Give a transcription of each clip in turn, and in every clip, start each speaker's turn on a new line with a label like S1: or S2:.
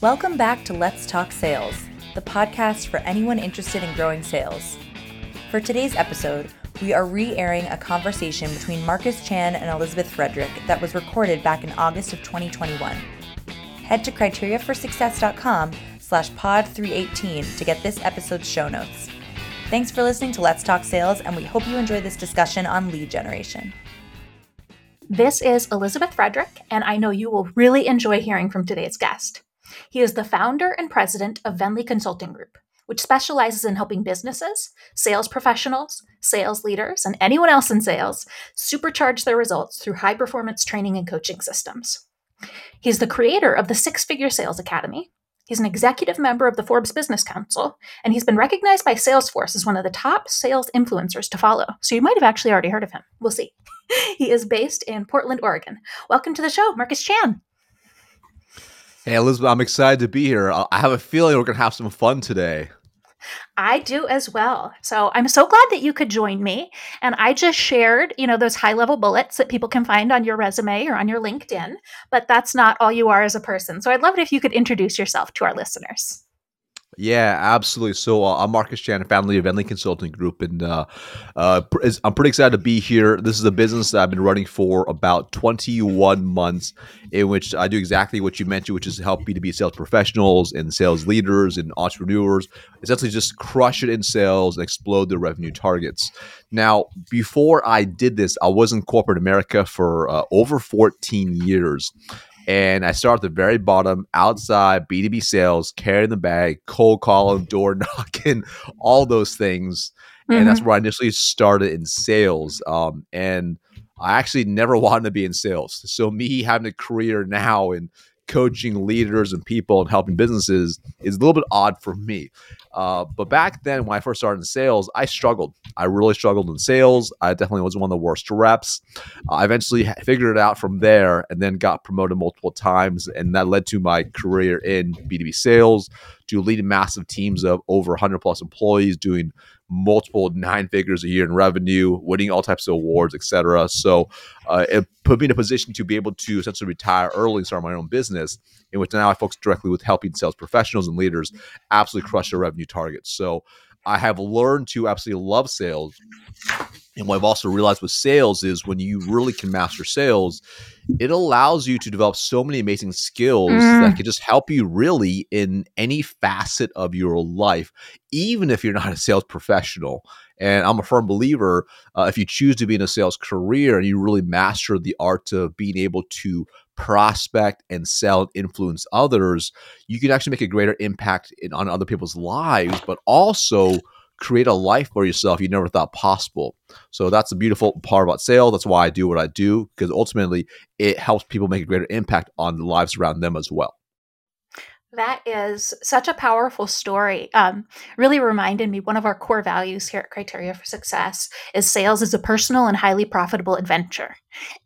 S1: Welcome back to Let's Talk Sales, the podcast for anyone interested in growing sales. For today's episode, we are re airing a conversation between Marcus Chan and Elizabeth Frederick that was recorded back in August of 2021. Head to criteriaforsuccess.com slash pod 318 to get this episode's show notes. Thanks for listening to Let's Talk Sales, and we hope you enjoy this discussion on lead generation.
S2: This is Elizabeth Frederick, and I know you will really enjoy hearing from today's guest. He is the founder and president of Venli Consulting Group, which specializes in helping businesses, sales professionals, sales leaders, and anyone else in sales supercharge their results through high performance training and coaching systems. He's the creator of the Six Figure Sales Academy. He's an executive member of the Forbes Business Council, and he's been recognized by Salesforce as one of the top sales influencers to follow. So you might have actually already heard of him. We'll see. he is based in Portland, Oregon. Welcome to the show, Marcus Chan.
S3: Hey, Elizabeth, I'm excited to be here. I have a feeling we're going to have some fun today.
S2: I do as well. So I'm so glad that you could join me. And I just shared, you know, those high level bullets that people can find on your resume or on your LinkedIn, but that's not all you are as a person. So I'd love it if you could introduce yourself to our listeners.
S3: Yeah, absolutely. So uh, I'm Marcus Chan, family of Venli Consulting Group, and uh, uh, I'm pretty excited to be here. This is a business that I've been running for about 21 months, in which I do exactly what you mentioned, which is help B2B sales professionals and sales leaders and entrepreneurs essentially just crush it in sales and explode their revenue targets. Now, before I did this, I was in corporate America for uh, over 14 years. And I start at the very bottom, outside B2B sales, carrying the bag, cold calling, door knocking, all those things. Mm-hmm. And that's mm-hmm. where I initially started in sales. Um, and I actually never wanted to be in sales. So me having a career now in coaching leaders and people and helping businesses is a little bit odd for me. Uh, but back then, when I first started in sales, I struggled. I really struggled in sales. I definitely was one of the worst reps. I eventually figured it out from there and then got promoted multiple times. And that led to my career in B2B sales, to leading massive teams of over 100 plus employees, doing multiple nine figures a year in revenue, winning all types of awards, etc. So uh, it put me in a position to be able to essentially retire early and start my own business, in which now I focus directly with helping sales professionals and leaders absolutely crush their revenue targets. So I have learned to absolutely love sales. And what I've also realized with sales is when you really can master sales, it allows you to develop so many amazing skills mm. that can just help you really in any facet of your life, even if you're not a sales professional. And I'm a firm believer uh, if you choose to be in a sales career and you really master the art of being able to prospect and sell and influence others, you can actually make a greater impact in, on other people's lives, but also create a life for yourself you never thought possible. So that's the beautiful part about sales. That's why I do what I do because ultimately it helps people make a greater impact on the lives around them as well.
S2: That is such a powerful story. Um, really reminded me one of our core values here at Criteria for Success is sales is a personal and highly profitable adventure.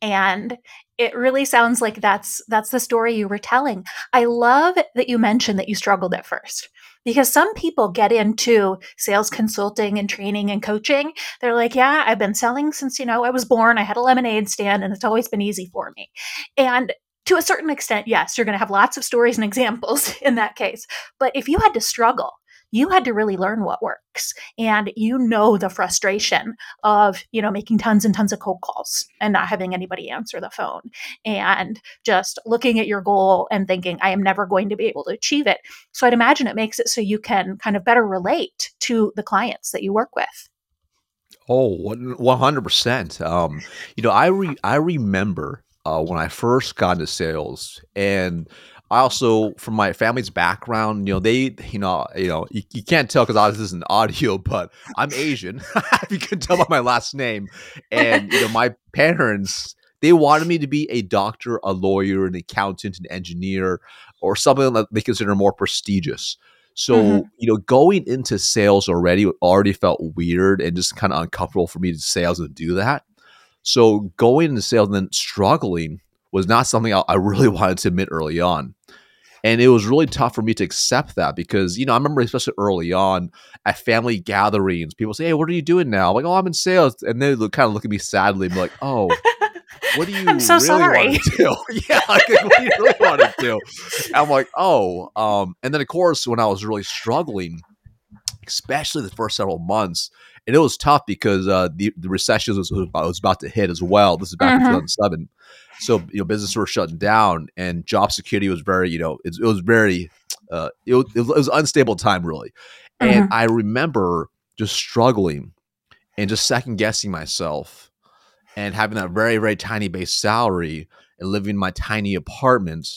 S2: And it really sounds like that's that's the story you were telling. I love that you mentioned that you struggled at first because some people get into sales consulting and training and coaching. They're like, yeah, I've been selling since, you know, I was born. I had a lemonade stand and it's always been easy for me. And to a certain extent, yes, you're going to have lots of stories and examples in that case. But if you had to struggle, you had to really learn what works and you know the frustration of you know making tons and tons of cold calls and not having anybody answer the phone and just looking at your goal and thinking i am never going to be able to achieve it so i'd imagine it makes it so you can kind of better relate to the clients that you work with
S3: Oh, 100%. Um, you know, I re- I remember uh, when I first got into sales and I also, from my family's background, you know, they, you know, you know, you, you can't tell because this is an audio, but I'm Asian. you can tell by my last name, and you know, my parents they wanted me to be a doctor, a lawyer, an accountant, an engineer, or something that they consider more prestigious. So, mm-hmm. you know, going into sales already already felt weird and just kind of uncomfortable for me to sales and do that. So going into sales and then struggling was not something I, I really wanted to admit early on. And it was really tough for me to accept that because, you know, I remember especially early on at family gatherings, people say, Hey, what are you doing now? I'm like, oh, I'm in sales. And they look, kind of look at me sadly and be like, Oh, what do you
S2: I'm so
S3: really
S2: sorry.
S3: want to do? yeah, like, what do you really want to do? And I'm like, oh, um, and then of course when I was really struggling, especially the first several months, and it was tough because uh, the the recession was, was about- to hit as well. This is back
S2: Mhm.
S3: in 2007, so you know businesses were shutting down, and job security was very you know it, it was very uh, it, was, it was it was unstable time really, and I remember just struggling and just second guessing myself and having that very very tiny base salary and living in my tiny apartment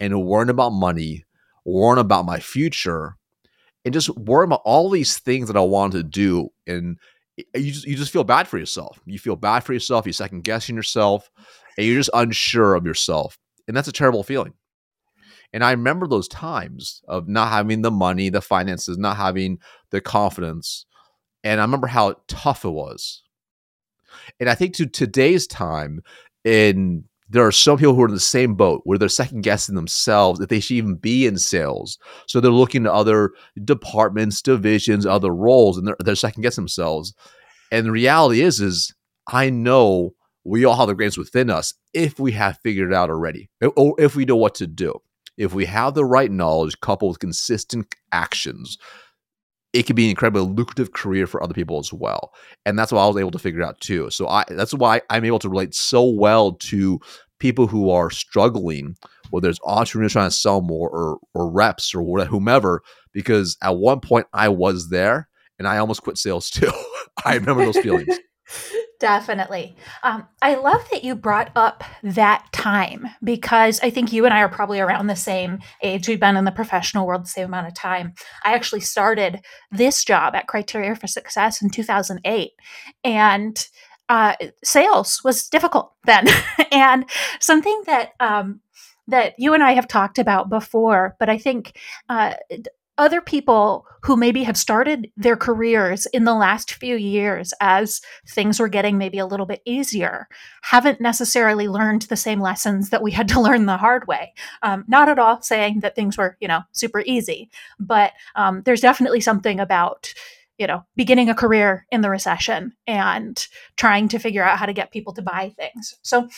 S3: and worrying about money worrying about my future and just worrying about all these things that i wanted to do. And you just, you just feel bad for yourself. You feel bad for yourself. You're second guessing yourself and you're just unsure of yourself and that's a terrible feeling and i remember those times of not having the money the finances not having the confidence and i remember how tough it was and I think to today's time, in there are some people who are in the same boat where they're second guessing themselves if they should even be in sales. So they're looking to other departments, divisions, other roles, and they're, they're second guessing themselves. And the reality is, is I know we all have the greatness within us if we have figured it out already, or if we know what to do. If we have the right knowledge coupled with consistent actions, it can be an incredibly lucrative career for other people as well. And that's what I was able to figure out too. So I that's why I'm able to relate so well to people who are struggling, whether it's entrepreneurs trying to sell more or or reps or whomever, because at one point I was there and I almost quit sales too. I remember those feelings.
S2: Definitely. Um, I love that you brought up that time because I think you and I are probably around the same age. We've been in the professional world the same amount of time. I actually started this job at Criteria for Success in 2008. And uh, sales was difficult then. and something that, um, that you and I have talked about before, but I think uh, other people who maybe have started their careers in the last few years as things were getting maybe a little bit easier haven't necessarily learned the same lessons that we had to learn the hard way. Um, not at all saying that things were you know super easy but um, there's definitely something about you know beginning a career in the recession and trying to figure out how to get people to buy things. So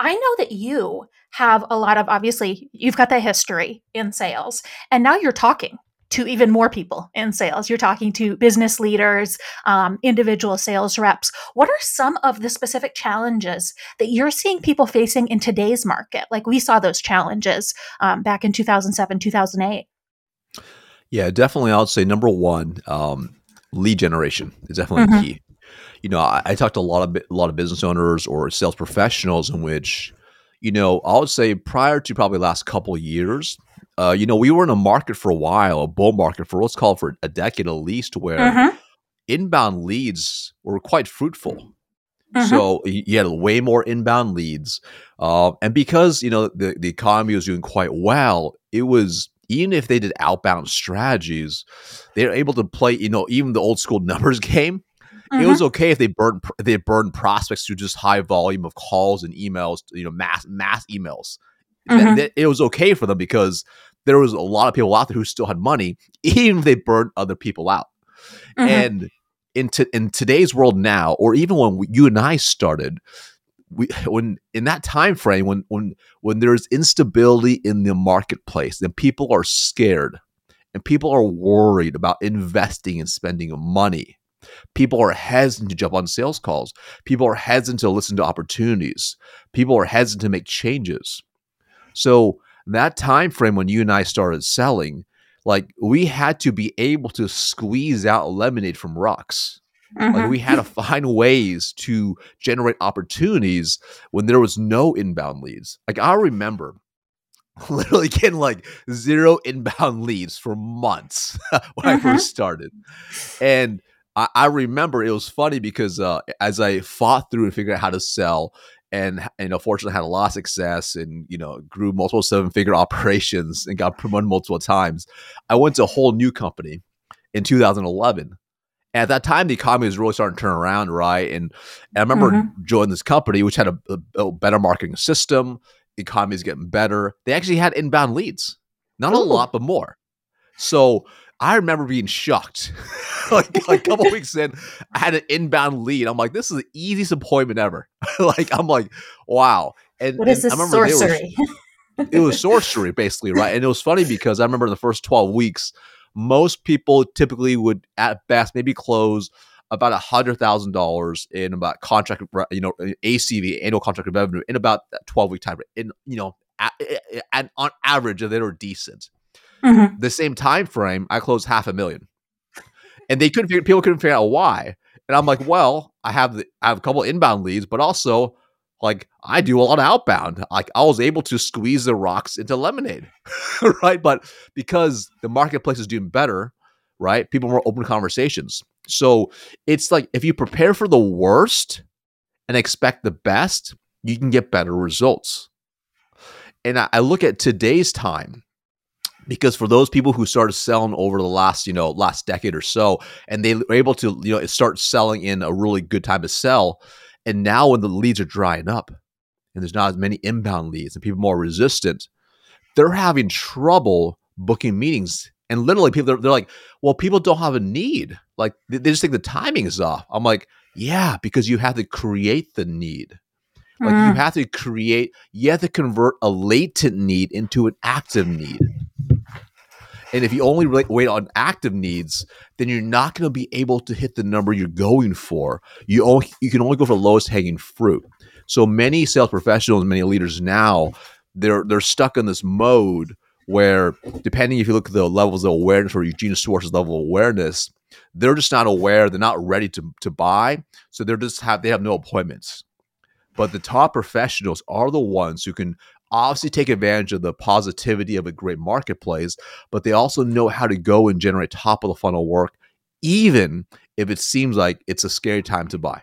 S2: I know that you have a lot of obviously you've got the history in sales and now you're talking to even more people in sales. You're talking to business leaders, um, individual sales reps. What are some of the specific challenges that you're seeing people facing in today's market? Like we saw those challenges um, back in 2007, 2008.
S3: Yeah, definitely. I would say number one, um, lead generation is definitely
S2: Mhm.
S3: key. You know, I, I talked to a lot of a lot of business owners or sales professionals in which, you know, I would say prior to probably last couple of years, uh, you know, we were in a market for a while, a bull market for let's call it for a decade at least, where
S2: Mhm.
S3: inbound leads were quite fruitful.
S2: Mhm.
S3: So you had way more inbound leads, uh, and because you know the the economy was doing quite well, it was even if they did outbound strategies, they were able to play you know even the old school numbers game. It was okay if they burned they burned prospects through just high volume of calls and emails, you know, mass mass emails.
S2: Mhm.
S3: th- it was okay for them because there was a lot of people out there who still had money, even if they burned other people out.
S2: Mhm.
S3: And in to, in today's world now, or even when you and I started, we when in that time frame when when when there's instability in the marketplace and people are scared and people are worried about investing and spending money. People are hesitant to jump on sales calls. People are hesitant to listen to opportunities. People are hesitant to make changes. So that time frame when you and I started selling, like we had to be able to squeeze out lemonade from rocks. Like we had to mm-hmm. find ways to generate opportunities when there was no inbound leads. Like I remember literally getting like zero inbound leads for months when I first mm-hmm. started. And I, I remember it was funny because uh, as I fought through and figured out how to sell, and and unfortunately had a lot of success and you know grew multiple seven figure operations and got promoted multiple times. I went to a whole new company in 2011. And at that time, the economy was really starting to turn around, right? And, and I remember
S2: Mhm.
S3: joining this company, which had a, a- a better marketing system. The economy is getting better. They actually had inbound leads, not a lot, but more. So I remember being shocked. like, like, a couple weeks in, I had an inbound lead. I'm like, this is the easiest appointment ever. like, I'm like, wow. And
S2: what is
S3: and
S2: this sorcery?
S3: Was, it was sorcery, basically, right? And it was funny because I remember the first 12 weeks, most people typically would at best maybe close about a hundred thousand dollars in about contract, you know, ACV annual contract revenue in about that 12 week time. In you know, and on average, they were decent. Mm-hmm. The same time frame, I closed half a million, and they couldn't figure, people couldn't figure out why. And I'm like, well, I have the, I have a couple inbound leads, but also like I do a lot of outbound. Like I was able to squeeze the rocks into lemonade, right? But because the marketplace is doing better, right? People more open conversations. So it's like if you prepare for the worst and expect the best, you can get better results. And I, I look at today's time because for those people who started selling over the last you know last decade or so and they were able to you know start selling in a really good time to sell and now when the leads are drying up and there's not as many inbound leads and people more resistant they're having trouble booking meetings. And literally people they're, they're like well people don't have a need. Like they, they just think the timing is off. I'm like yeah because you have to create the need. Like mm. you have to create you have to convert a latent need into an active need and if you only wait on active needs, then you're not going to be able to hit the number you're going for. You only you can only go for the lowest hanging fruit. So many sales professionals, many leaders now, they're they're stuck in this mode where, depending if you look at the levels of awareness or Eugene Schwartz's level of awareness, they're just not aware. They're not ready to to buy. So they're just have they have no appointments. But the top professionals are the ones who can obviously take advantage of the positivity of a great marketplace, but they also know how to go and generate top of the funnel work, even if it seems like it's a scary time to buy.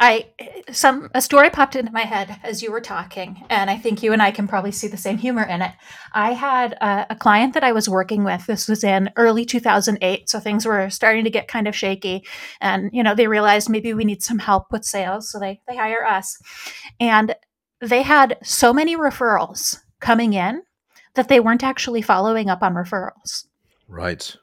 S2: I some a story popped into my head as you were talking, and I think you and I can probably see the same humor in it. I had a, a, client that I was working with. This was in early 2008, so things were starting to get kind of shaky, and you know they realized maybe we need some help with sales, so they they hire us. And they had so many referrals coming in that they weren't actually following up on referrals.
S3: Right.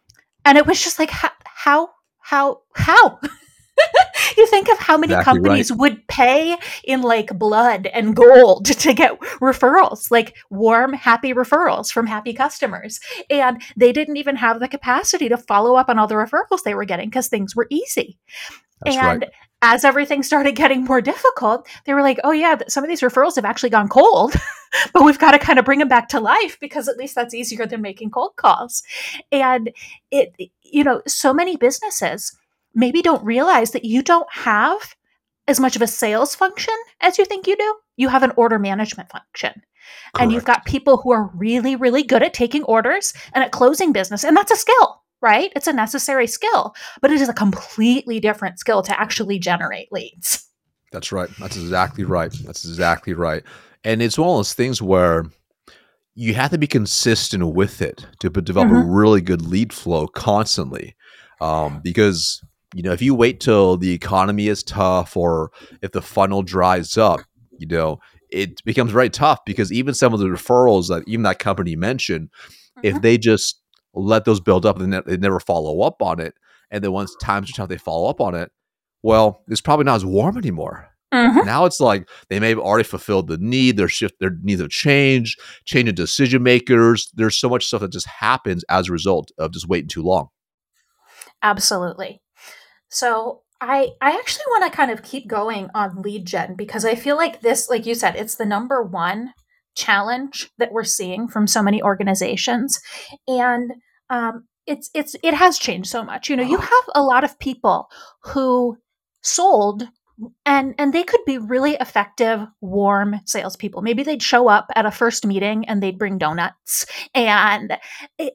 S2: And it was just like, how, how, how, how? you think of how many exactly companies right. would pay in like blood and gold to get referrals, like warm, happy referrals from happy customers. And they didn't even have the capacity to follow up on all the referrals they were getting because things were easy. That's and right as everything started getting more difficult, they were like, oh, yeah, some of these referrals have actually gone cold, but we've got to kind of bring them back to life because at least that's easier than making cold calls. And it, you know, so many businesses maybe don't realize that you don't have as much of a sales function as you think you do. You have an order management function. Correct. And you've got people who are really, really good at taking orders and at closing business. And that's a skill right? It's a necessary skill, but it is a completely different skill to actually generate leads.
S3: That's right. That's exactly right. That's exactly right. And it's one of those things where you have to be consistent with it to develop mm-hmm. a really good lead flow constantly. Um, because you know, if you wait till the economy is tough or if the funnel dries up, you know, it becomes very tough because even some of the referrals that even that company mentioned, mm-hmm. if they just let those build up and they never follow up on it. And then once times are tough, they follow up on it. Well, it's probably not as warm anymore. Mm-hmm. Now it's like they may have already fulfilled the need. Their shift, their needs have changed, change in decision makers. There's so much stuff that just happens as a result of just waiting too long.
S2: Absolutely. So I I actually want to kind of keep going on lead gen because I feel like this, like you said, it's the number one challenge that we're seeing from so many organizations. And um, it's it's it has changed so much. You know you have a lot of people who sold and and they could be really effective warm salespeople. Maybe they'd show up at a first meeting and they'd bring donuts. And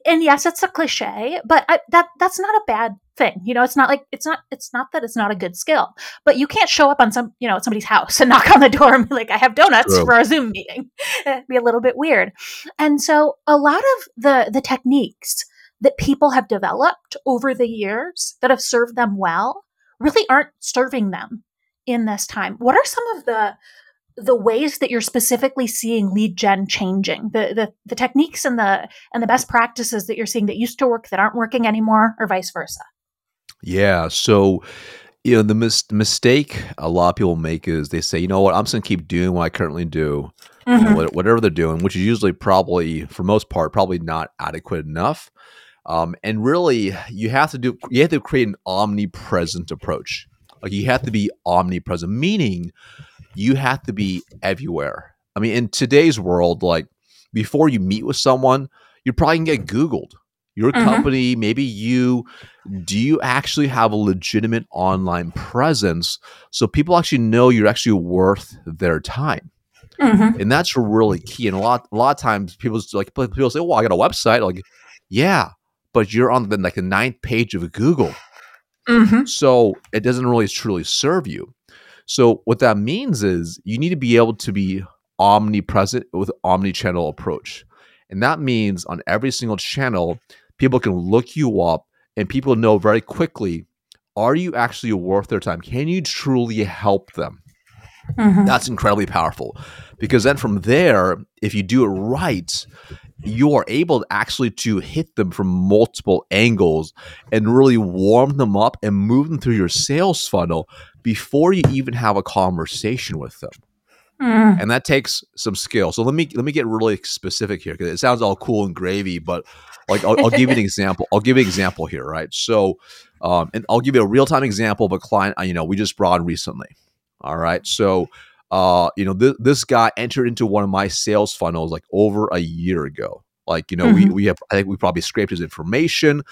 S2: and yes it's a cliche but I, that that's not a bad thing. You know it's not like it's not it's not that it's not a good skill but you can't show up on some you know at somebody's house and knock on the door and be like i have donuts True. for our zoom meeting. It'd be a little bit weird. And so a lot of the the techniques that people have developed over the years that have served them well really aren't serving them in this time. What are some of the the ways that you're specifically seeing lead gen changing, the, the the techniques and the and the best practices that you're seeing that used to work that aren't working anymore, or vice versa.
S3: Yeah. So, you know, the mis- mistake a lot of people make is they say, you know what, I'm just going to keep doing what I currently do,
S2: Mhm.
S3: what- whatever they're doing, which is usually probably, for most part, probably not adequate enough. Um, and really, you have to do, you have to create an omnipresent approach. Like you have to be omnipresent, meaning you have to be everywhere. I mean, in today's world, like before you meet with someone, you're probably gonna get Googled. Your
S2: Mhm.
S3: company, maybe you, do you actually have a legitimate online presence so people actually know you're actually worth their time?
S2: Mhm.
S3: And that's really key. And a lot, a lot of times people like people say, "Well, I got a website." Like, yeah, but you're on the like the ninth page of Google.
S2: Mhm.
S3: So it doesn't really truly serve you. So what that means is you need to be able to be omnipresent with omni-channel approach. And that means on every single channel, people can look you up and people know very quickly, are you actually worth their time? Can you truly help them?
S2: Mhm.
S3: That's incredibly powerful because then from there, if you do it right, you are able actually to hit them from multiple angles and really warm them up and move them through your sales funnel before you even have a conversation with them.
S2: Mhm.
S3: And that takes some skill. So let me let me get really specific here because it sounds all cool and gravy, but like I'll, I'll give you an example. I'll give you an example here, right? So, um, and I'll give you a real time example of a client uh, you know we just brought on recently. All right, so uh, you know th- this guy entered into one of my sales funnels like over a year ago. Like you know we
S2: Mhm.
S3: we have I think we probably scraped his information,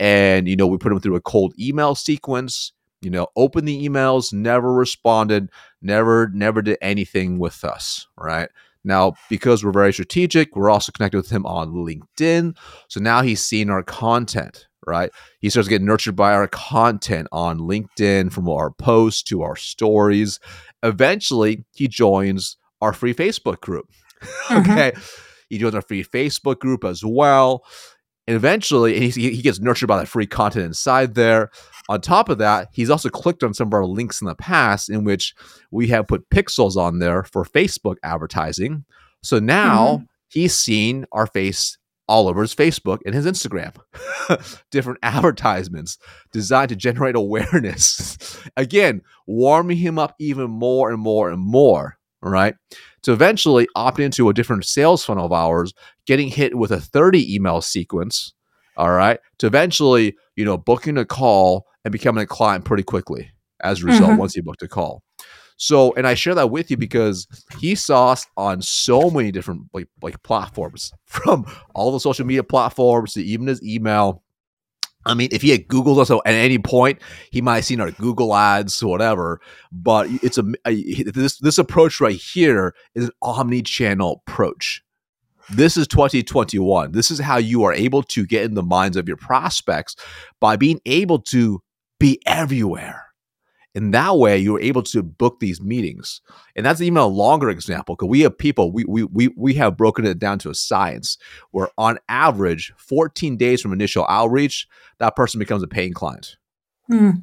S3: and you know we put him through a cold email sequence. You know, opened the emails, never responded, never never did anything with us right now because we're very strategic we're also connected with him on linkedin so now he's seen our content right? He starts getting nurtured by our content on linkedin from our posts to our stories. Eventually he joins our free facebook group.
S2: Mhm.
S3: okay? He joins our free facebook group as well. And eventually and he's, he gets nurtured by the free content inside there. On top of that, he's also clicked on some of our links in the past in which we have put pixels on there for Facebook advertising. So now he's seen our face all over his Facebook and his Instagram. Different advertisements designed to generate awareness. Again, warming him up even more and more and more, right? To eventually opt into a different sales funnel of ours, getting hit with a 30 email sequence, all right, to eventually, you know, booking a call and becoming a client pretty quickly as a result
S2: Mhm.
S3: once he booked a call. So, and I share that with you because he saw us on so many different like like platforms, from all the social media platforms to even his email. I mean, if he had Googled us at any point, he might have seen our Google ads, or whatever. But it's a, a this this approach right here is an omni-channel approach. This is 2021. This is how you are able to get in the minds of your prospects by being able to be everywhere. In that way, you're able to book these meetings. And that's even a longer example because we have people, we, we, we, we have broken it down to a science where on average, 14 days from initial outreach, that person becomes a paying client.
S2: Mhm.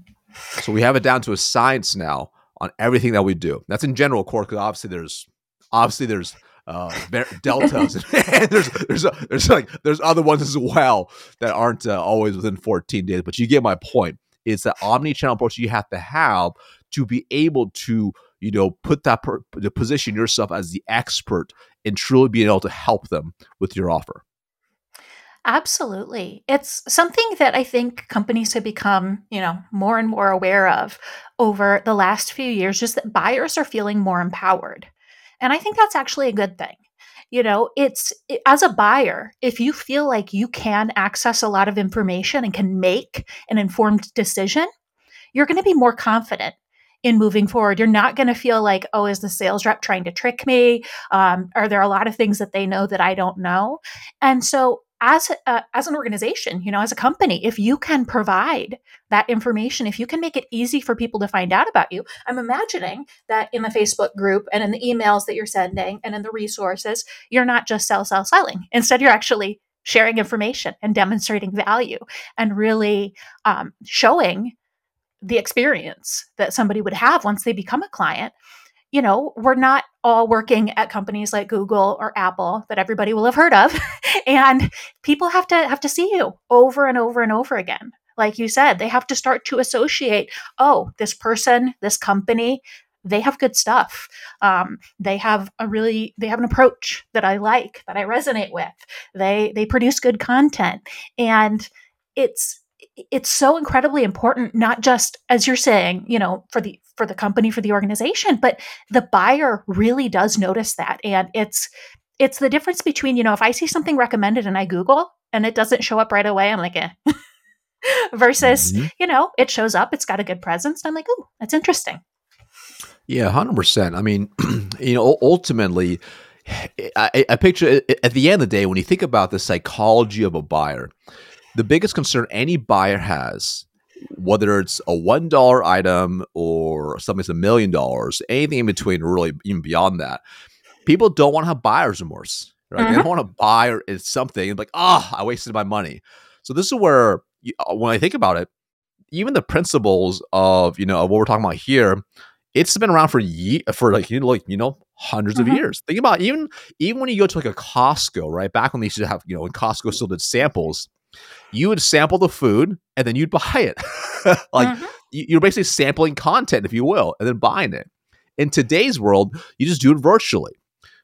S3: So we have it down to a science now on everything that we do. That's in general, core, because obviously there's obviously there's uh deltas and there's there's there's like there's other ones as well that aren't uh, always within 14 days. But you get my point. It's that omni-channel approach you have to have to be able to you know put that per- to position yourself as the expert and truly being able to help them with your offer.
S2: Absolutely. It's something that I think companies have become, you know, more and more aware of over the last few years, just that buyers are feeling more empowered. And I think that's actually a good thing. You know, it's it- as a buyer, if you feel like you can access a lot of information and can make an informed decision, you're going to be more confident in moving forward. You're not going to feel like, oh, is the sales rep trying to trick me? Um, are there a lot of things that they know that I don't know? And so, as a, as an organization, you know, as a company, if you can provide that information, if you can make it easy for people to find out about you, I'm imagining that in the Facebook group and in the emails that you're sending and in the resources, you're not just sell, sell, selling. Instead, you're actually sharing information and demonstrating value and really um, showing the experience that somebody would have once they become a client you know, we're not all working at companies like Google or Apple that everybody will have heard of. and people have to have to see you over and over and over again. Like you said, they have to start to associate, oh, this person, this company, they have good stuff. Um, they have a really they have an approach that I like, that I resonate with. They they produce good content. And it's it's so incredibly important not just as you're saying you know for the for the company for the organization but the buyer really does notice that and it's it's the difference between you know if i see something recommended and i google and it doesn't show up right away i'm like eh. versus mm-hmm. you know it shows up it's got a good presence and i'm like oh that's interesting
S3: yeah 100% i mean you know ultimately I, I picture at the end of the day when you think about the psychology of a buyer the biggest concern any buyer has, whether it's a one dollar item or something that's a million dollars, anything in between, really even beyond that, people don't want to have buyer's remorse. Right? Mm-hmm. They don't want to buy something and like, ah, oh, I wasted my money. So this is where, you, uh, when I think about it, even the principles of you know of what we're talking about here, it's been around for ye- for like you know like you know 100s mm-hmm. of years. Think about even even when you go to like a Costco, right? Back when they used to have you know when Costco still did samples, you would sample the food and then you'd buy it. like mm-hmm. you're basically sampling content, if you will, and then buying it. In today's world, you just do it virtually.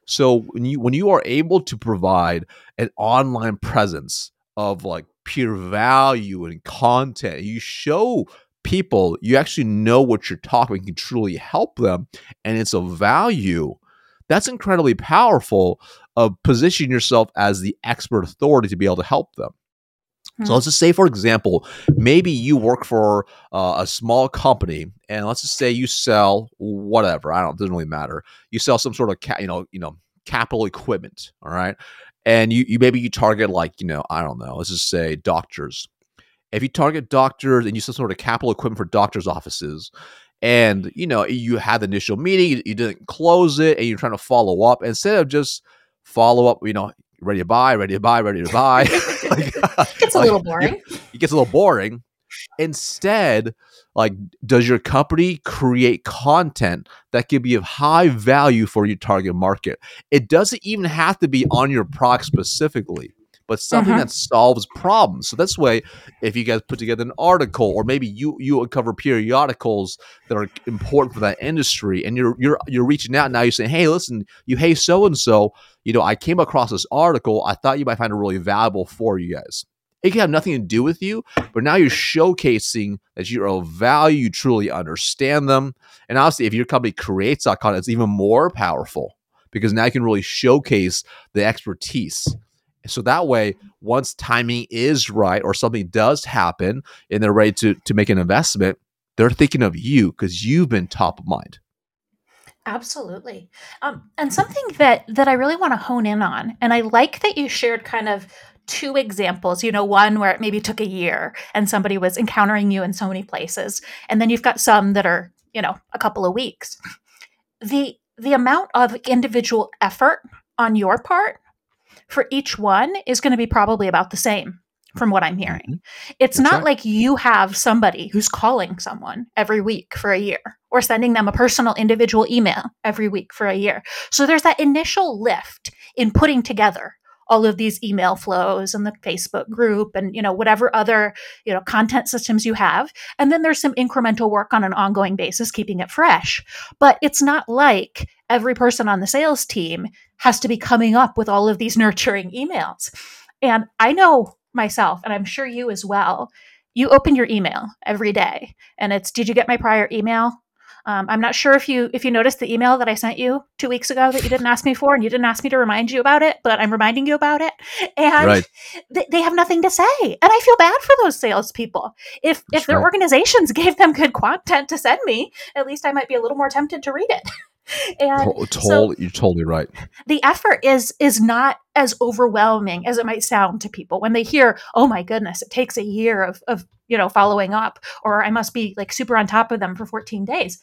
S3: So when you when you are able to provide an online presence of like pure value and content, you show people you actually know what you're talking and can truly help them, and it's a value. That's incredibly powerful of positioning yourself as the expert authority to be able to help them. So hmm. let's just say, for example, maybe you work for uh, a small company, and let's just say you sell whatever. I don't. It doesn't really matter. You sell some sort of ca- you know you know capital equipment. All right, and you you maybe you target like you know I don't know. Let's just say doctors. If you target doctors and you sell some sort of capital equipment for doctors' offices, and you know you had the initial meeting, you, you didn't close it, and you're trying to follow up instead of just follow up, you know, ready to buy, ready to buy, ready to buy.
S2: like, it gets a little boring.
S3: It gets a little boring. Instead, like, does your company create content that can be of high value for your target market? It doesn't even have to be on your product specifically but something mm-hmm. that solves problems. So that's why if you guys put together an article, or maybe you you uncover periodicals that are important for that industry, and you're you're you're reaching out now, you're saying, hey, listen, you hey so and so, you know, I came across this article, I thought you might find it really valuable for you guys. It can have nothing to do with you, but now you're showcasing that you're of value, you truly understand them. And obviously, if your company creates that content, it's even more powerful because now you can really showcase the expertise so that way, once timing is right or something does happen and they're ready to, to make an investment, they're thinking of you because you've been top of mind.
S2: Absolutely. Um, and something that that I really want to hone in on, and I like that you shared kind of two examples. You know, one where it maybe took a year and somebody was encountering you in so many places, and then you've got some that are you know a couple of weeks. The the amount of individual effort on your part for each one is going to be probably about the same from what I'm hearing. Mm-hmm. It's That's not right. like you have somebody who's calling someone every week for a year or sending them a personal individual email every week for a year. So there's that initial lift in putting together all of these email flows and the Facebook group and you know whatever other you know content systems you have and then there's some incremental work on an ongoing basis keeping it fresh but it's not like every person on the sales team has to be coming up with all of these nurturing emails and I know myself and I'm sure you as well you open your email every day and it's did you get my prior email um, I'm not sure if you if you noticed the email that I sent you two weeks ago that you didn't ask me for, and you didn't ask me to remind you about it, but I'm reminding you about it. And right. th- they have nothing to say, and I feel bad for those salespeople. If That's if their right. organizations gave them good content to send me, at least I might be a little more tempted to read it. and
S3: totally, so you're totally right.
S2: The effort is is not as overwhelming as it might sound to people when they hear, "Oh my goodness, it takes a year of of you know following up," or "I must be like super on top of them for 14 days."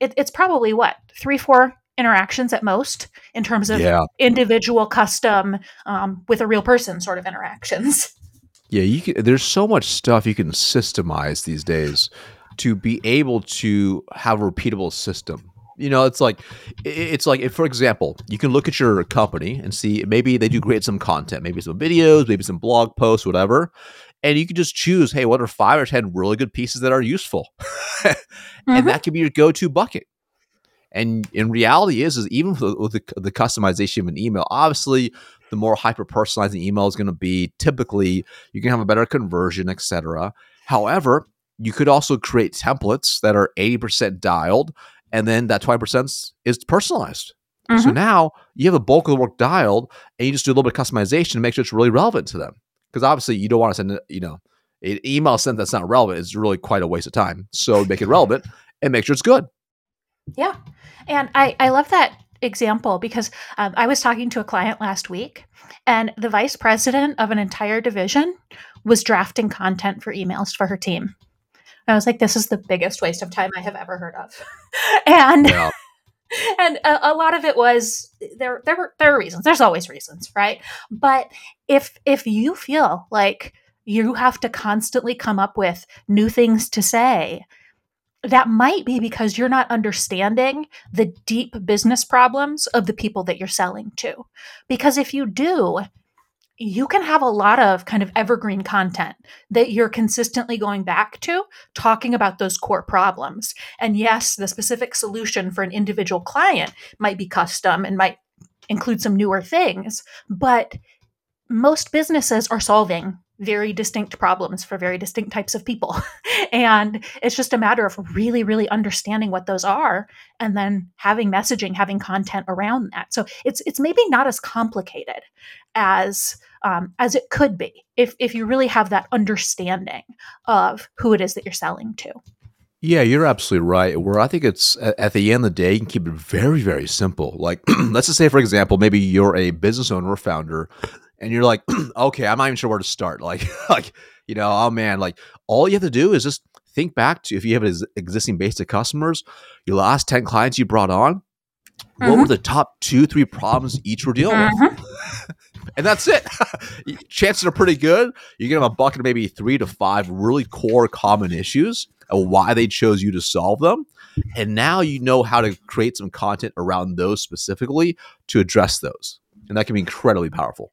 S2: it, it's probably what three, four interactions at most in terms of yeah. individual custom um, with a real person sort of interactions.
S3: Yeah, you can, there's so much stuff you can systemize these days to be able to have a repeatable system. You know, it's like it's like if, for example, you can look at your company and see maybe they do create some content, maybe some videos, maybe some blog posts, whatever, and you can just choose, hey, what are five or ten really good pieces that are useful, and mm-hmm. that can be your go-to bucket. And in reality, is is even with the, the customization of an email, obviously, the more hyper personalized the email is going to be. Typically, you can have a better conversion, etc. However, you could also create templates that are eighty percent dialed and then that 20% is personalized. Mm-hmm. So now you have the bulk of the work dialed and you just do a little bit of customization to make sure it's really relevant to them. Because obviously you don't want to send, you know, an email sent that's not relevant is really quite a waste of time. So make it relevant and make sure it's good.
S2: Yeah. And I, I love that example because um, I was talking to a client last week and the vice president of an entire division was drafting content for emails for her team. I was like, this is the biggest waste of time I have ever heard of. and yeah. and a, a, lot of it was there there were there are reasons. There's always reasons, right? But if if you feel like you have to constantly come up with new things to say, that might be because you're not understanding the deep business problems of the people that you're selling to. Because if you do, you can have a lot of kind of evergreen content that you're consistently going back to talking about those core problems. And yes, the specific solution for an individual client might be custom and might include some newer things, but most businesses are solving very distinct problems for very distinct types of people. and it's just a matter of really, really understanding what those are and then having messaging, having content around that. So it's it's maybe not as complicated as um, as it could be if if you really have that understanding of who it is that you're selling to.
S3: Yeah, you're absolutely right. Where I think it's at the end of the day, you can keep it very, very simple. Like, let's just say, for example, maybe you're a business owner or founder and you're like, okay, I'm not even sure where to start. Like, like you know, oh man, like all you have to do is just think back to if you have an existing base of customers, your last ten clients you brought on, mm-hmm. what were mm-hmm. the top two, three problems each were dealing mm-hmm. with. and that's it. Chances are pretty good. You get them a bucket of maybe three to five really core common issues and why they chose you to solve them. And now you know how to create some content around those specifically to address those. And that can be incredibly powerful.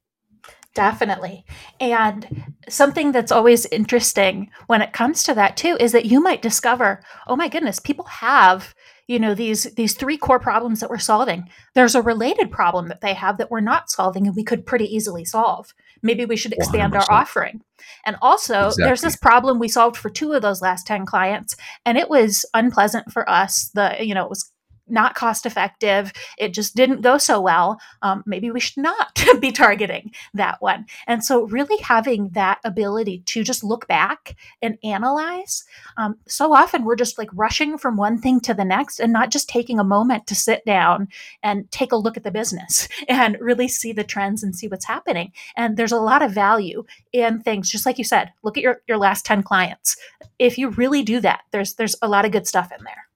S2: Definitely. And something that's always interesting when it comes to that too is that you might discover, oh my goodness, people have, you know, these these three core problems that we're solving. There's a related problem that they have that we're not solving and we could pretty easily solve. Maybe we should expand 100%. our offering. And also, exactly. there's this problem we solved for two of those last 10 clients and it was unpleasant for us. The, you know, it was not cost effective. It just didn't go so well. Um, maybe we should not be targeting that one. And so, really having that ability to just look back and analyze. Um, so often we're just like rushing from one thing to the next and not just taking a moment to sit down and take a look at the business and really see the trends and see what's happening. And there's a lot of value in things, just like you said, look at your, your last 10 clients. If you really do that, there's there's a lot of good stuff in there.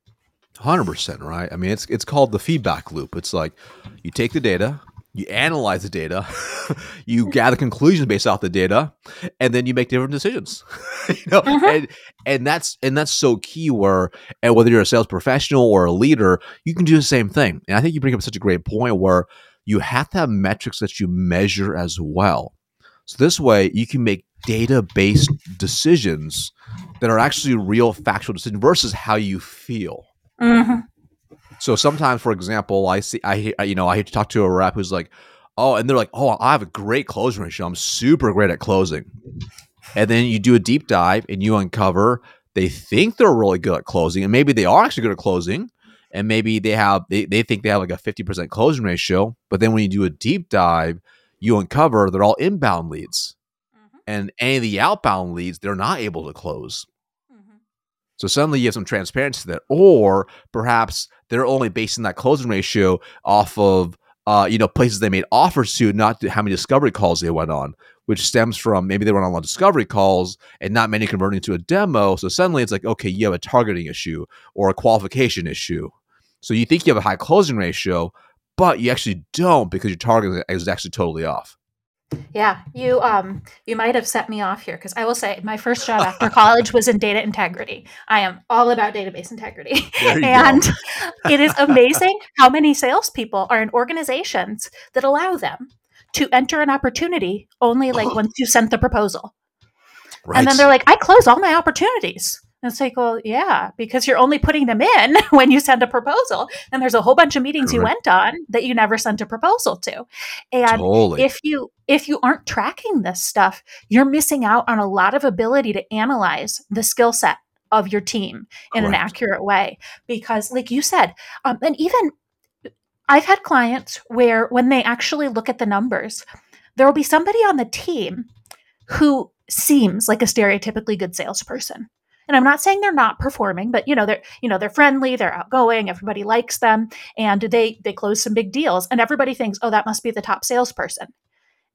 S3: Hundred percent, right? I mean, it's it's called the feedback loop. It's like you take the data, you analyze the data, you gather conclusions based off the data, and then you make different decisions. you know, mm-hmm. and and that's and that's so key. Where and whether you're a sales professional or a leader, you can do the same thing. And I think you bring up such a great point where you have to have metrics that you measure as well. So this way, you can make data based decisions that are actually real factual decisions versus how you feel. Mm-hmm. So sometimes, for example, I see, I, you know, I talk to a rep who's like, oh, and they're like, oh, I have a great closing ratio. I'm super great at closing. And then you do a deep dive and you uncover they think they're really good at closing, and maybe they are actually good at closing, and maybe they have they, they think they have like a 50% closing ratio. But then when you do a deep dive, you uncover they're all inbound leads. Mm-hmm. And any of the outbound leads, they're not able to close. So suddenly you have some transparency that, or perhaps they're only basing that closing ratio off of uh, you know places they made offers to, not how many discovery calls they went on, which stems from maybe they went on a lot of discovery calls and not many converting to a demo. So suddenly it's like okay, you have a targeting issue or a qualification issue. So you think you have a high closing ratio, but you actually don't because your target is actually totally off.
S2: Yeah, you um you might have set me off here because I will say my first job after college was in data integrity. I am all about database integrity, and it is amazing how many salespeople are in organizations that allow them to enter an opportunity only like once you sent the proposal, right. and then they're like, "I close all my opportunities." And it's like, well, yeah, because you're only putting them in when you send a proposal. And there's a whole bunch of meetings Correct. you went on that you never sent a proposal to. And totally. if you if you aren't tracking this stuff, you're missing out on a lot of ability to analyze the skill set of your team in Correct. an accurate way. Because, like you said, um, and even I've had clients where when they actually look at the numbers, there will be somebody on the team who seems like a stereotypically good salesperson and i'm not saying they're not performing but you know they're you know they're friendly they're outgoing everybody likes them and they they close some big deals and everybody thinks oh that must be the top salesperson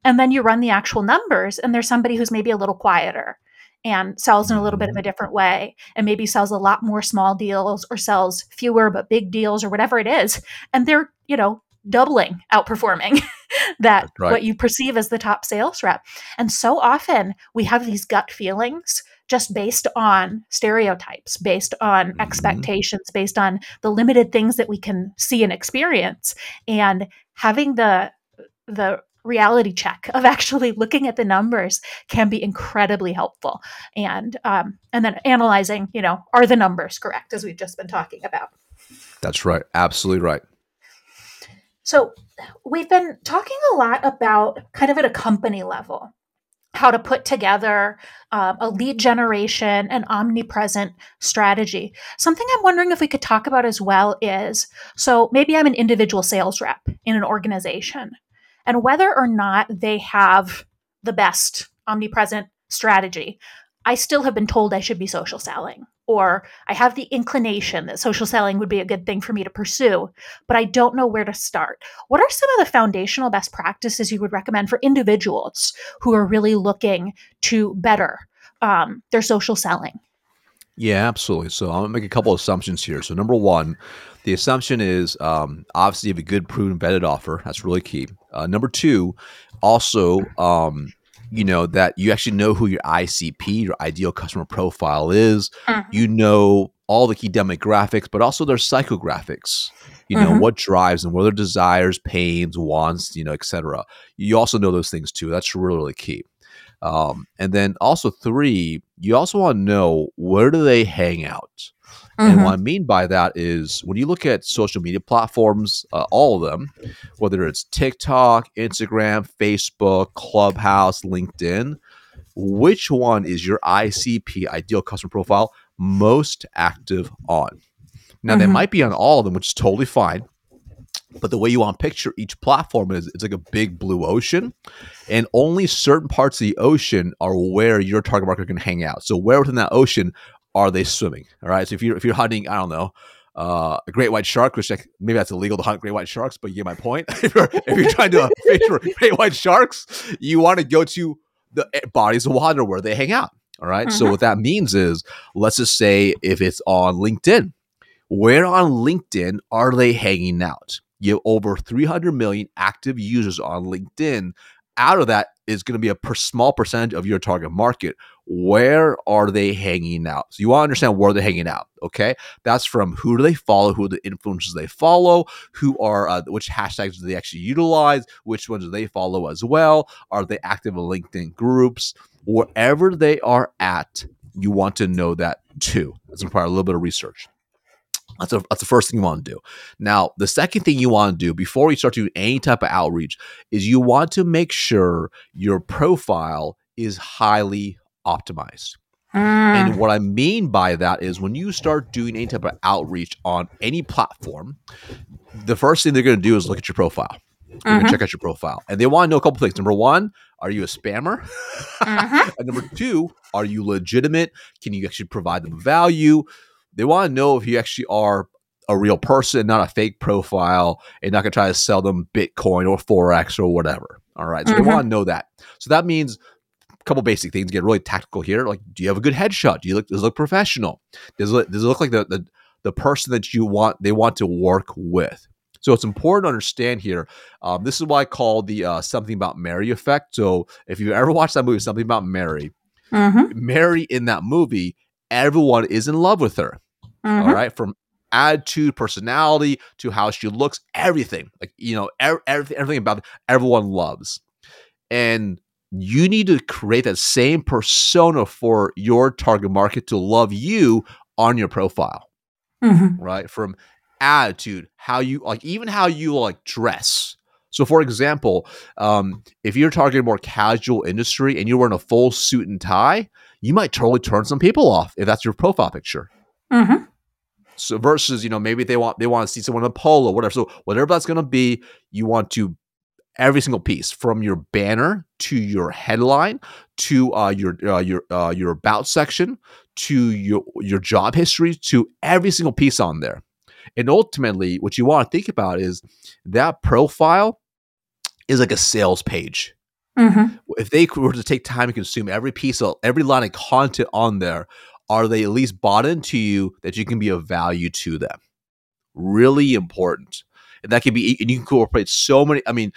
S2: and then you run the actual numbers and there's somebody who's maybe a little quieter and sells in a little bit of a mm-hmm. different way and maybe sells a lot more small deals or sells fewer but big deals or whatever it is and they're you know doubling outperforming that right. what you perceive as the top sales rep and so often we have these gut feelings just based on stereotypes, based on mm-hmm. expectations, based on the limited things that we can see and experience. And having the the reality check of actually looking at the numbers can be incredibly helpful. And um, and then analyzing you know are the numbers correct as we've just been talking about.
S3: That's right. Absolutely right.
S2: So we've been talking a lot about kind of at a company level how to put together um, a lead generation and omnipresent strategy. Something I'm wondering if we could talk about as well is so maybe I'm an individual sales rep in an organization, and whether or not they have the best omnipresent strategy, I still have been told I should be social selling or I have the inclination that social selling would be a good thing for me to pursue, but I don't know where to start. What are some of the foundational best practices you would recommend for individuals who are really looking to better um, their social selling?
S3: Yeah, absolutely. So I'm gonna make a couple assumptions here. So number one, the assumption is um, obviously you have a good, proven, vetted offer. That's really key. Uh, number two, also um, you know that you actually know who your ICP, your ideal customer profile is. Mm-hmm. You know all the key demographics, but also their psychographics. You know mm-hmm. what drives them, what are their desires, pains, wants, you know, etc. You also know those things too. That's really really key. Um, and then also three, you also want to know where do they hang out. Mm-hmm. And what. I mean by that is when you look at social media platforms, uh, all of them, whether it's TikTok, Instagram, Facebook, Clubhouse, LinkedIn, which one is your ICP, ideal customer profile, most active on? Now, mm-hmm. they might be on all of them, which is totally fine. But the way you want to picture each platform is it's like a big blue ocean, and only certain parts of the ocean are where your target market can hang out. So, where within that ocean are they swimming? All right. So if you're if you're hunting, I don't know, uh, a great white shark, which like, maybe that's illegal to hunt great white sharks, but you get my point. if, you're, if you're trying to fish for great white sharks, you want to go to the eh, bodies of water where they hang out. All right? mm-hmm. So what that means is, let's just say if it's on LinkedIn, where on LinkedIn are they hanging out? You have over 300 million active users on LinkedIn. Out of that is going to be a per small percentage of your target market where are they hanging out? So you want to understand where they're hanging out. Okay, that's from who do they follow, who are the influencers they follow, who are uh, which hashtags do they actually utilize, which ones do they follow as well? Are they active in LinkedIn groups? Wherever they are at, you want to know that too. That's require a little bit of research. That's, a, that's the first thing you want to do. Now, the second thing you want to do before you start doing any type of outreach is you want to make sure your profile is highly optimized. Mm. And what I mean by that is when you start doing any type of outreach on any platform, the first thing they're going to do is look at your profile. They're mm-hmm. going to check out your profile. And they want to know a couple things. Number one, are you a spammer? Mm-hmm. and number two, are you legitimate? Can you actually provide them value? They want to know if you actually are a real person, not a fake profile, and not going to try to sell them Bitcoin or Forex or whatever. All right. So mm-hmm. they want to know that. So that means a couple basic things get really tactical here. Like, do you have a good headshot? Do you look does it look professional? Does it does it look like the, the the person that you want they want to work with? So it's important to understand here. Um, this is why I call the uh, something about Mary effect. So if you ever watched that movie, something about Mary,
S2: Mm-hmm.
S3: Mary in that movie, everyone is in love with her.
S2: Mm-hmm.
S3: All right, from attitude, personality to how she looks, everything. Like you know, er- everything, everything about it, everyone loves, and you need to create that same persona for your target market to love you on your profile,
S2: Mm-hmm.
S3: right? From attitude, how you like, even how you like dress. So, for example, um, if you're targeting more casual industry and you're wearing a full suit and tie, you might totally turn some people off if that's your profile picture.
S2: Mm-hmm.
S3: So versus, you know, maybe they want they want to see someone in a polo, whatever. So whatever that's going to be, you want to every single piece from your banner to your headline to uh, your uh, your uh, your about section to your your job history to every single piece on there. And ultimately, what you want to think about is that profile is like a sales page
S2: Mm-hmm.
S3: if they were to take time to consume every piece of every line of content on there, are they at least bought into you that you can be of value to them? Really important. And that can be, and you can incorporate so many. I mean,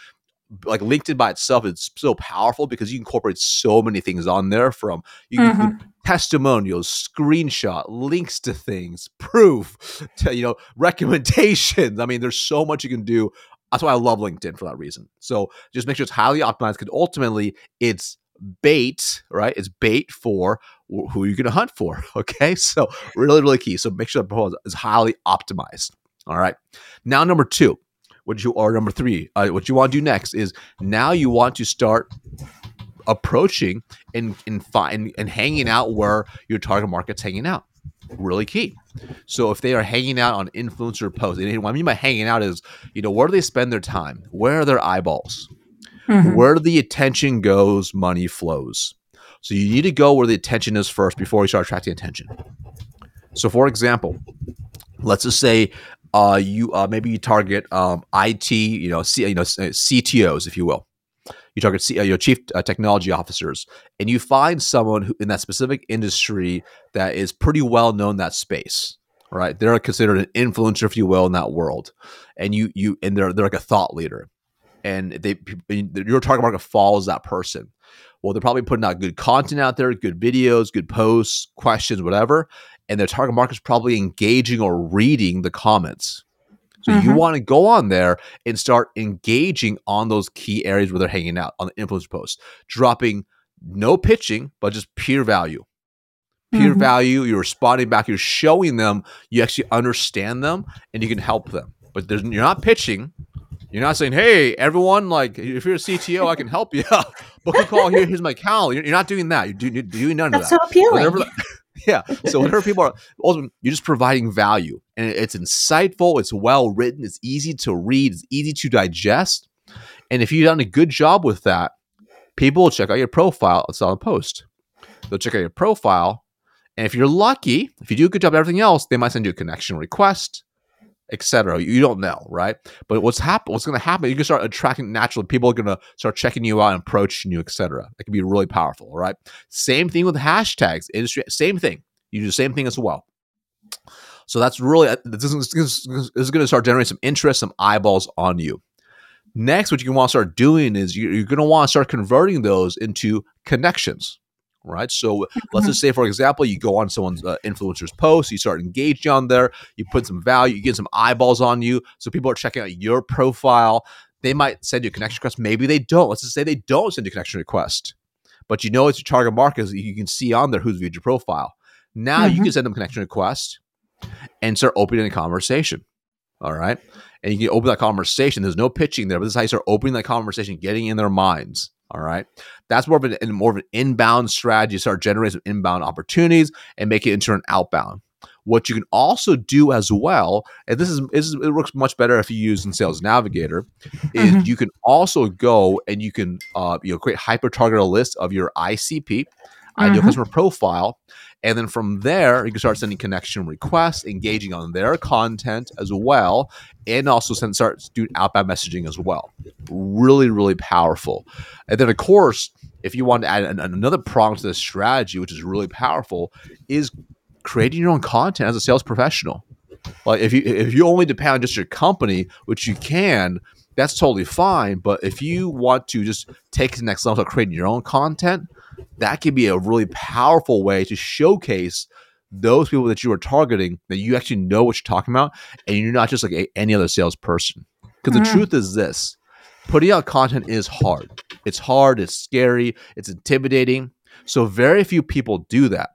S3: like LinkedIn by itself is so powerful because you incorporate so many things on there from you can include testimonials, screenshot, links to things, proof, to, you know, recommendations. I mean, there's so much you can do. That's why I love LinkedIn for that reason. So just make sure it's highly optimized because ultimately it's bait, right? It's bait for wh- who you're going to hunt for. Okay. So really, really key. So make sure the proposal is highly optimized. All right. Now, number two, what you are number three, uh, what you want to do next is now you want to start approaching and and find and hanging out where your target market's hanging out. Really key. So if they are hanging out on influencer posts, and what I mean by hanging out is, you know, where do they spend their time? Where are their eyeballs?
S2: Mm-hmm.
S3: Where the attention goes, money flows. So you need to go where the attention is first before you start attracting attention. So, for example, let's just say uh, you uh, maybe you target um, IT, you know, C, you know, CTOs, if you will. You target C, uh, your chief uh, technology officers, and you find someone who in that specific industry that is pretty well known in that space. Right, they're considered an influencer, if you will, in that world, and you you and they're they're like a thought leader and they your target market follows that person. Well, they're probably putting out good content out there, good videos, good posts, questions, whatever, and their target market is probably engaging or reading the comments. So you
S2: Mhm.
S3: want to go on there and start engaging on those key areas where they're hanging out on the influencer posts, dropping no pitching, but just pure value. Pure
S2: Mhm.
S3: value. You're responding back. You're showing them you actually understand them and you can help them. But there's, you're not pitching. You're not saying, "Hey, everyone! Like, if you're a CTO, I can help you. Book a call. Here, here's my calendar." You're, you're not doing that. You're, do, you're doing none
S2: That's
S3: of
S2: so
S3: that.
S2: appealing.
S3: Whatever the- yeah. So whatever people are, ultimately, you're just providing value, and it's insightful. It's well written. It's easy to read. It's easy to digest. And if you've done a good job with that, people will check out your profile. It's on a post. They'll check out your profile, and if you're lucky, if you do a good job at everything else, they might send you a connection request, etc. You don't know, right? But what's happen? What's to happen? You can start attracting naturally. People are to start checking you out and approaching you, etc. That can be really powerful, right? Same thing with hashtags, industry. Same thing. You do the same thing as well. So that's really uh, this is, this is going to start generating some interest, some eyeballs on you. Next, what you want to start doing is you- you're to want to start converting those into connections, right? So let's just say, for example, you go on someone's uh, influencer's post, you start engaging on there, you put some value, you get some eyeballs on you, so people are checking out your profile. They might send you a connection request. Maybe they don't. Let's just say they don't send you a connection request, but you know it's your target market. You can see on there who's viewed your profile. Now you
S2: Mhm.
S3: can send them a connection request and start opening a conversation. All right. And you can open that conversation. There's no pitching there, but this is how you start opening that conversation, getting in their minds. All right. That's more of an more of an inbound strategy. Start generating some inbound opportunities and make it into an outbound. What you can also do as well, and this is, this is it works much better if you use in Sales Navigator, is
S2: Mhm.
S3: you can also go and you can uh, you know create hyper targeted list of your ICP, ideal
S2: Mhm.
S3: customer profile, and then from there you can start sending connection requests, engaging on their content as well, and also send start doing outbound messaging as well. Really, really powerful. And then of course, if you want to add an, another prong to this strategy, which is really powerful, is creating your own content as a sales professional. Like if you if you only depend on just your company, which you can, that's totally fine. But if you want to just take the next level, creating your own content, that can be a really powerful way to showcase those people that you are targeting that you actually know what you're talking about, and you're not just like a, any other salesperson. Because mm-hmm. the truth is this: putting out content is hard. It's hard. It's scary. It's intimidating. So very few people do that.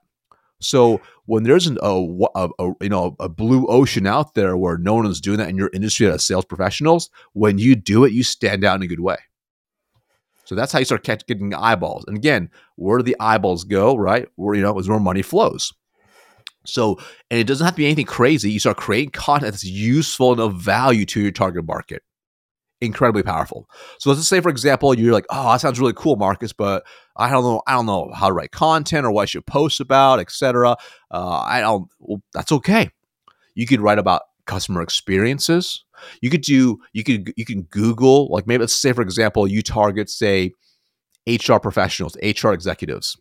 S3: So when there's an, a, a, a, you know a blue ocean out there where no one is doing that in your industry as sales professionals, when you do it, you stand out in a good way. So that's how you start catch, getting eyeballs. And again, where do the eyeballs go? Right, where you know is where money flows. So, and it doesn't have to be anything crazy. You start creating content that's useful and of value to your target market incredibly powerful. So let's just say, for example, you're like, "Oh, that sounds really cool, Marcus," but I don't know, I don't know how to write content or what I should post about, etc. Uh, I don't. Well, that's okay. You could write about customer experiences. You could do. You could. You can Google. Like maybe let's say, for example, you target say HR professionals, HR executives.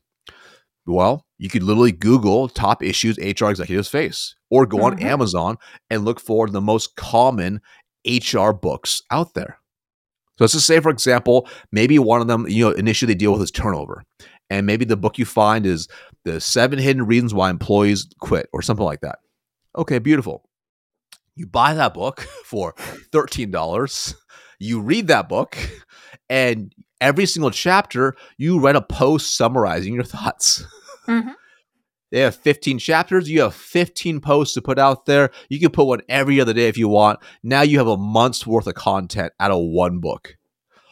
S3: Well, you could literally Google top issues HR executives face, or go mm-hmm. on Amazon and look for the most common HR books out there. So let's just say, for example, maybe one of them, you know, initially they deal with is turnover. And maybe the book you find is the seven hidden reasons why employees quit or something like that. Okay, beautiful. You buy that book for $13. You read that book, and every single chapter, you write a post summarizing your thoughts. Mm-hmm. They have 15 chapters. You have 15 posts to put out there. You can put one every other day if you want. Now you have a month's worth of content out of one book.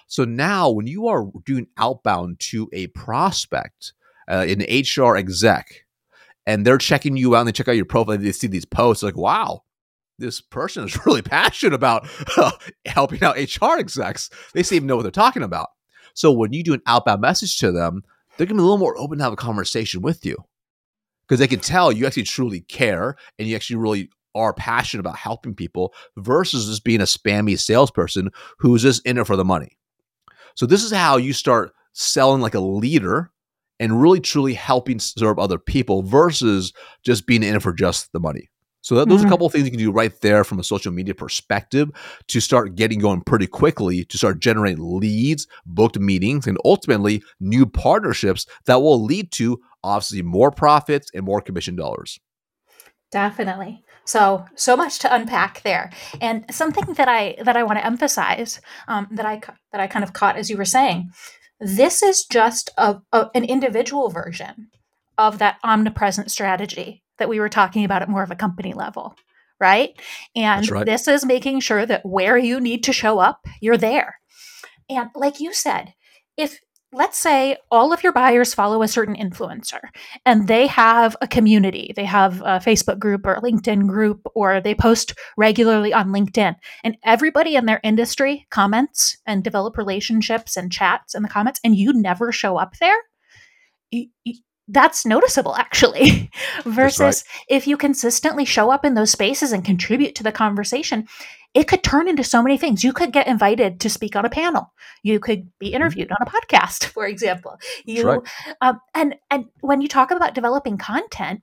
S3: So now when you are doing outbound to a prospect, uh, an HR exec, and they're checking you out and they check out your profile and they see these posts, like, wow, this person is really passionate about uh, helping out HR execs. They seem to know what they're talking about. So when you do an outbound message to them, they're to be a little more open to have a conversation with you because they can tell you actually truly care and you actually really are passionate about helping people versus just being a spammy salesperson who's just in it for the money. So this is how you start selling like a leader and really truly helping serve other people versus just being in it for just the money. So that, those mm-hmm. are a mm-hmm. couple of things you can do right there from a social media perspective to start getting going pretty quickly to start generating leads, booked meetings, and ultimately new partnerships that will lead to obviously more profits and more commission dollars.
S2: Definitely. So so much to unpack there, and something that I that I want to emphasize um, that I that I kind of caught as you were saying, this is just a, a, an individual version of that omnipresent strategy that we were talking about at more of a company level, right? And right. this is making sure that where you need to show up, you're there. And like you said, if let's say all of your buyers follow a certain influencer and they have a community they have a facebook group or a linkedin group or they post regularly on linkedin and everybody in their industry comments and develop relationships and chats in the comments and you never show up there that's noticeable actually versus right. if you consistently show up in those spaces and contribute to the conversation it could turn into so many things you could get invited to speak on a panel you could be mm-hmm. interviewed on a podcast for example you right. um, and and when you talk about developing content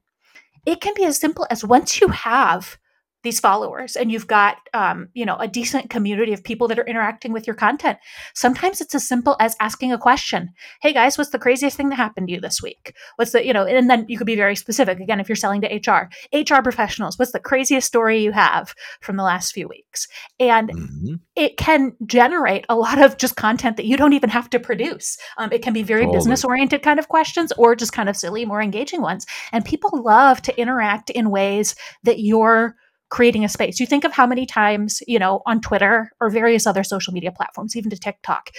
S2: it can be as simple as once you have these followers and you've got um, you know a decent community of people that are interacting with your content. Sometimes it's as simple as asking a question. Hey guys what's the craziest thing that happened to you this week? What's the you know and then you could be very specific. Again if you're selling to hr hr professionals what's the craziest story you have from the last few weeks? And mm-hmm. it can generate a lot of just content that you don't even have to produce. Um, it can be very totally. business oriented kind of questions or just kind of silly more engaging ones. And people love to interact in ways that you're creating a space. You think of how many times, you know, on Twitter or various other social media platforms, even to TikTok,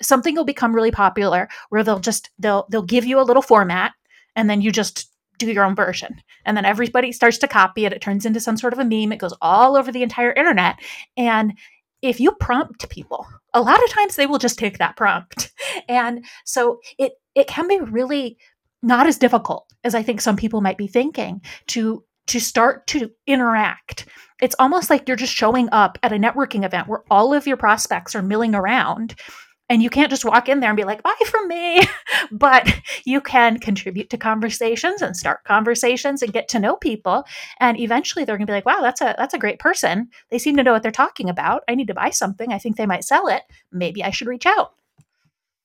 S2: something will become really popular where they'll just they'll they'll give you a little format and then you just do your own version. And then everybody starts to copy it. It turns into some sort of a meme. It goes all over the entire internet. And if you prompt people, a lot of times they will just take that prompt. And so it it can be really not as difficult as I think some people might be thinking to to start to interact. It's almost like you're just showing up at a networking event where all of your prospects are milling around and you can't just walk in there and be like, bye from me. but you can contribute to conversations and start conversations and get to know people. And eventually they're gonna be like, wow, that's a that's a great person. They seem to know what they're talking about. I need to buy something. I think they might sell it. Maybe I should reach out.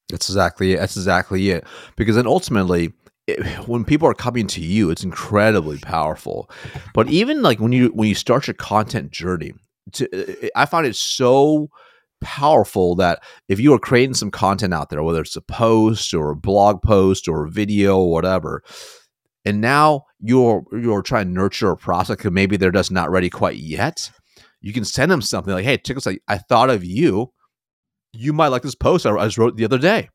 S3: That's exactly it. That's exactly it. Because then ultimately, when people are coming to you, it's incredibly powerful. But even like when you when you start your content journey, to, uh, I find it so powerful that if you are creating some content out there, whether it's a post or a blog post or a video or whatever, and now you're you're trying to nurture a prospect because maybe they're just not ready quite yet, you can send them something like, "Hey, check this. I thought of you. You might like this post I just wrote the other day."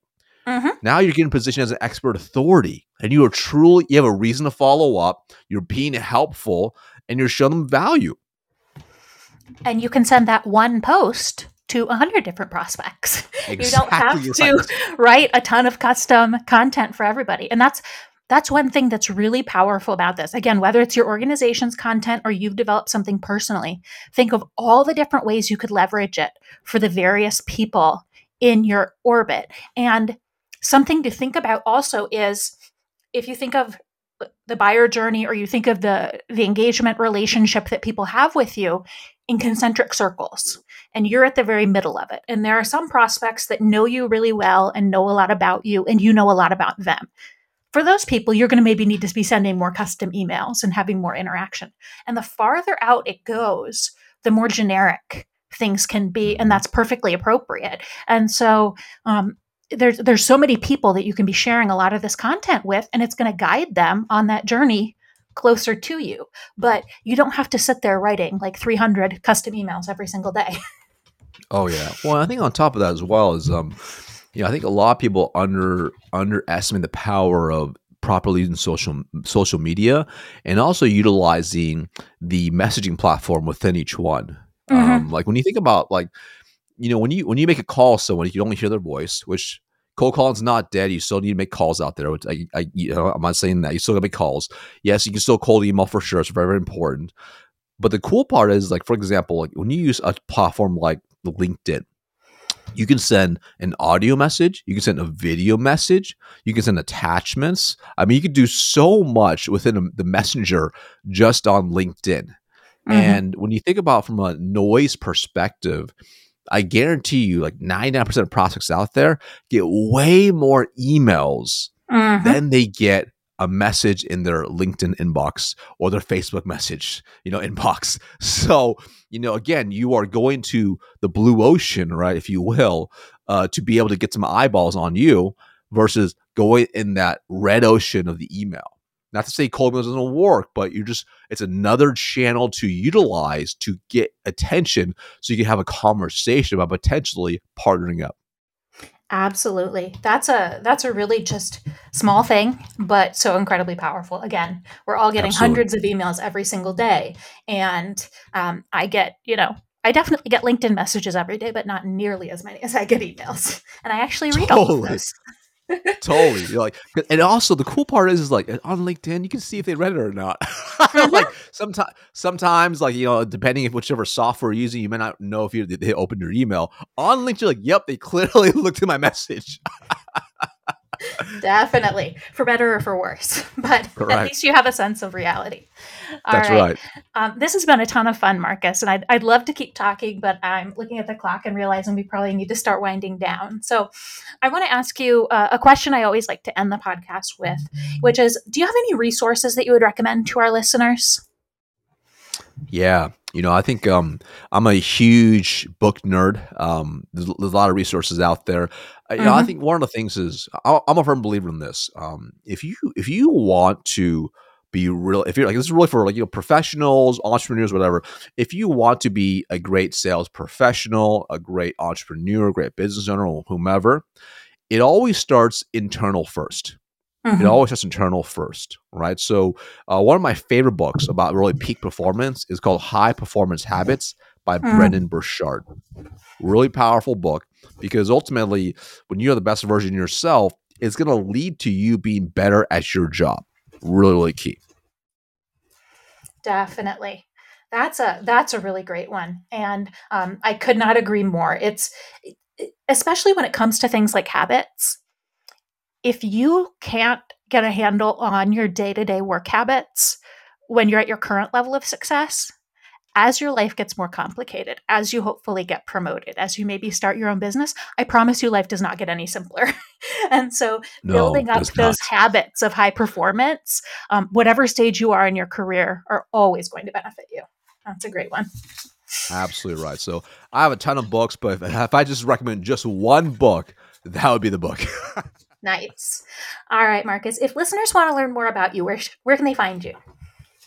S3: Mm-hmm. Now you're getting positioned as an expert authority, and you are truly you have a reason to follow up. You're being helpful, and you're showing them value.
S2: And you can send that one post to a 100 different prospects. Exactly you don't have right. to write a ton of custom content for everybody. And that's that's one thing that's really powerful about this. Again, whether it's your organization's content or you've developed something personally, think of all the different ways you could leverage it for the various people in your orbit. And something to think about also is if you think of the buyer journey or you think of the the engagement relationship that people have with you in concentric circles and you're at the very middle of it. And there are some prospects that know you really well and know a lot about you, and you know a lot about them. For those people, you're going to maybe need to be sending more custom emails and having more interaction. And the farther out it goes, the more generic things can be, and that's perfectly appropriate. And so, um, there's there's so many people that you can be sharing a lot of this content with, and it's going to guide them on that journey closer to you. But you don't have to sit there writing like 300 custom emails every single day.
S3: oh yeah. Well, I think on top of that as well is um you know, I think a lot of people under underestimate the power of properly using social social media and also utilizing the messaging platform within each one. Mm-hmm. Um, like when you think about like you know when you when you make a call someone you can only hear their voice which cold calling's not dead. You still need to make calls out there. I, I, you know, I'm not saying that. You still got to make calls. Yes, you can still cold email for sure. It's very, very important. But the cool part is, like, for example, like when you use a platform like LinkedIn, you can send an audio message, you can send a video message, you can send attachments. I mean, you can do so much within a, the messenger just on LinkedIn. Mm-hmm. And when you think about from a noise perspective, I guarantee you, like 99% of prospects out there get way more emails mm-hmm. than they get a message in their LinkedIn inbox or their Facebook message, you know, inbox. So, you know, again, you are going to the blue ocean, right, if you will, uh, to be able to get some eyeballs on you versus going in that red ocean of the email. Not to say cold mail doesn't work, but you're just it's another channel to utilize to get attention so you can have a conversation about potentially partnering up.
S2: Absolutely. That's a that's a really just small thing, but so incredibly powerful. Again, we're all getting Absolutely. hundreds of emails every single day, and um, I get you know I definitely get LinkedIn messages every day, but not nearly as many as I get emails. And I actually read totally. all of those
S3: totally. You're like, and also the cool part is, is like uh, on LinkedIn, you can see if they read it or not. Uh-huh. like sometimes, sometimes, like you know, depending if whichever software you're using, you may not know if you they opened your email. On LinkedIn, you're like, yep, they clearly looked at my message.
S2: Definitely, for better or for worse. But Correct. at least you have a sense of reality.
S3: All That's right. right.
S2: Um, this has been a ton of fun, Marcus, and I'd, I'd love to keep talking, but I'm looking at the clock and realizing we probably need to start winding down. So I want to ask you uh, a question I always like to end the podcast with, which is Do you have any resources that you would recommend to our listeners?
S3: Yeah, you know, I think um, I'm a huge book nerd. Um, there's, there's, a lot of resources out there. You mm-hmm. know, I mm-hmm. think one of the things is I, am a firm believer in this. Um, if you if you want to be real, if you're like this is really for like you know professionals, entrepreneurs, whatever. If you want to be a great sales professional, a great entrepreneur, a great business owner, or whomever, it always starts internal first. Mm-hmm. It always has internal first, right? So, uh, one of my favorite books about really peak performance is called High Performance Habits by mm-hmm. Brendon Burchard. Really powerful book because ultimately, when you're the best version of yourself, it's going to lead to you being better at your job. Really, really key.
S2: Definitely. That's a that's a really great one, and um, I could not agree more. It's especially when it comes to things like habits, if you can't get a handle on your day to day work habits when you're at your current level of success, as your life gets more complicated, as you hopefully get promoted, as you maybe start your own business, I promise you life does not get any simpler. and so, no, building up those not. habits of high performance, um, whatever stage you are in your career, are always going to benefit you. That's a great one.
S3: Absolutely right. So, I have a ton of books, but if, if I just recommend just one book, that would be the book.
S2: nice. All right, Marcus. If listeners want to learn more about you, where, where can they find you?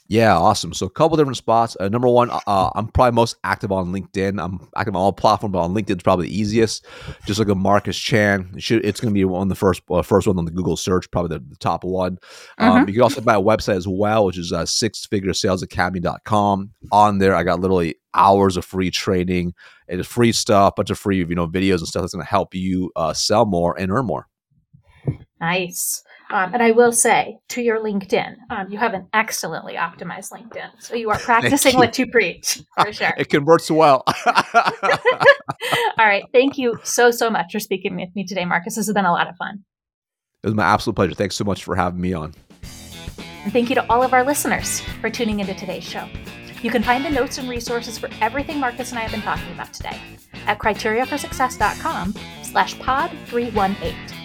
S3: Yeah, awesome. So a couple different spots. Uh, number one, uh, uh, I'm probably most active on LinkedIn. I'm active on all platforms, but on LinkedIn is probably the easiest. Just like a Marcus Chan, it should, it's going to be one of the first uh, first one on the Google search, probably the, the top one. Um, mm-hmm. You can also buy a website as well, which is uh, sixfiguresalesacademy.com. On there, I got literally hours of free training It is free stuff, bunch of free you know videos and stuff that's going to help you uh, sell more and earn more.
S2: Nice. Um, and I will say to your LinkedIn, um, you have an excellently optimized LinkedIn. So you are practicing you. what you preach for sure.
S3: it converts well.
S2: All right. Thank you so, so much for speaking with me today, Marcus. This has been a lot of fun.
S3: It was my absolute pleasure. Thanks so much for having me on.
S2: And thank you to all of our listeners for tuning into today's show. You can find the notes and resources for everything Marcus and I have been talking about today at criteriaforsuccess.com slash pod 318.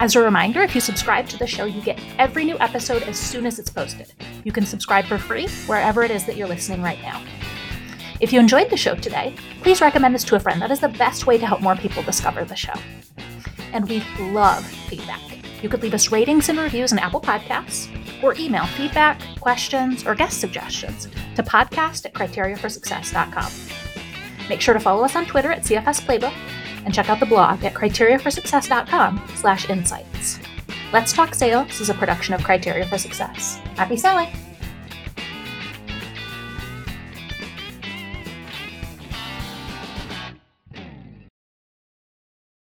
S2: As a reminder, if you subscribe to the show, you get every new episode as soon as it's posted. You can subscribe for free wherever it is that you're listening right now. If you enjoyed the show today, please recommend this to a friend. That is the best way to help more people discover the show. And we love feedback. You could leave us ratings and reviews on Apple Podcasts or email feedback, questions, or guest suggestions to podcast at criteriaforsuccess.com. Make sure to follow us on Twitter at CFS Playbook and check out the blog at criteriaforsuccess.com slash insights. Let's Talk Sales is a production of Criteria for Success. Happy selling!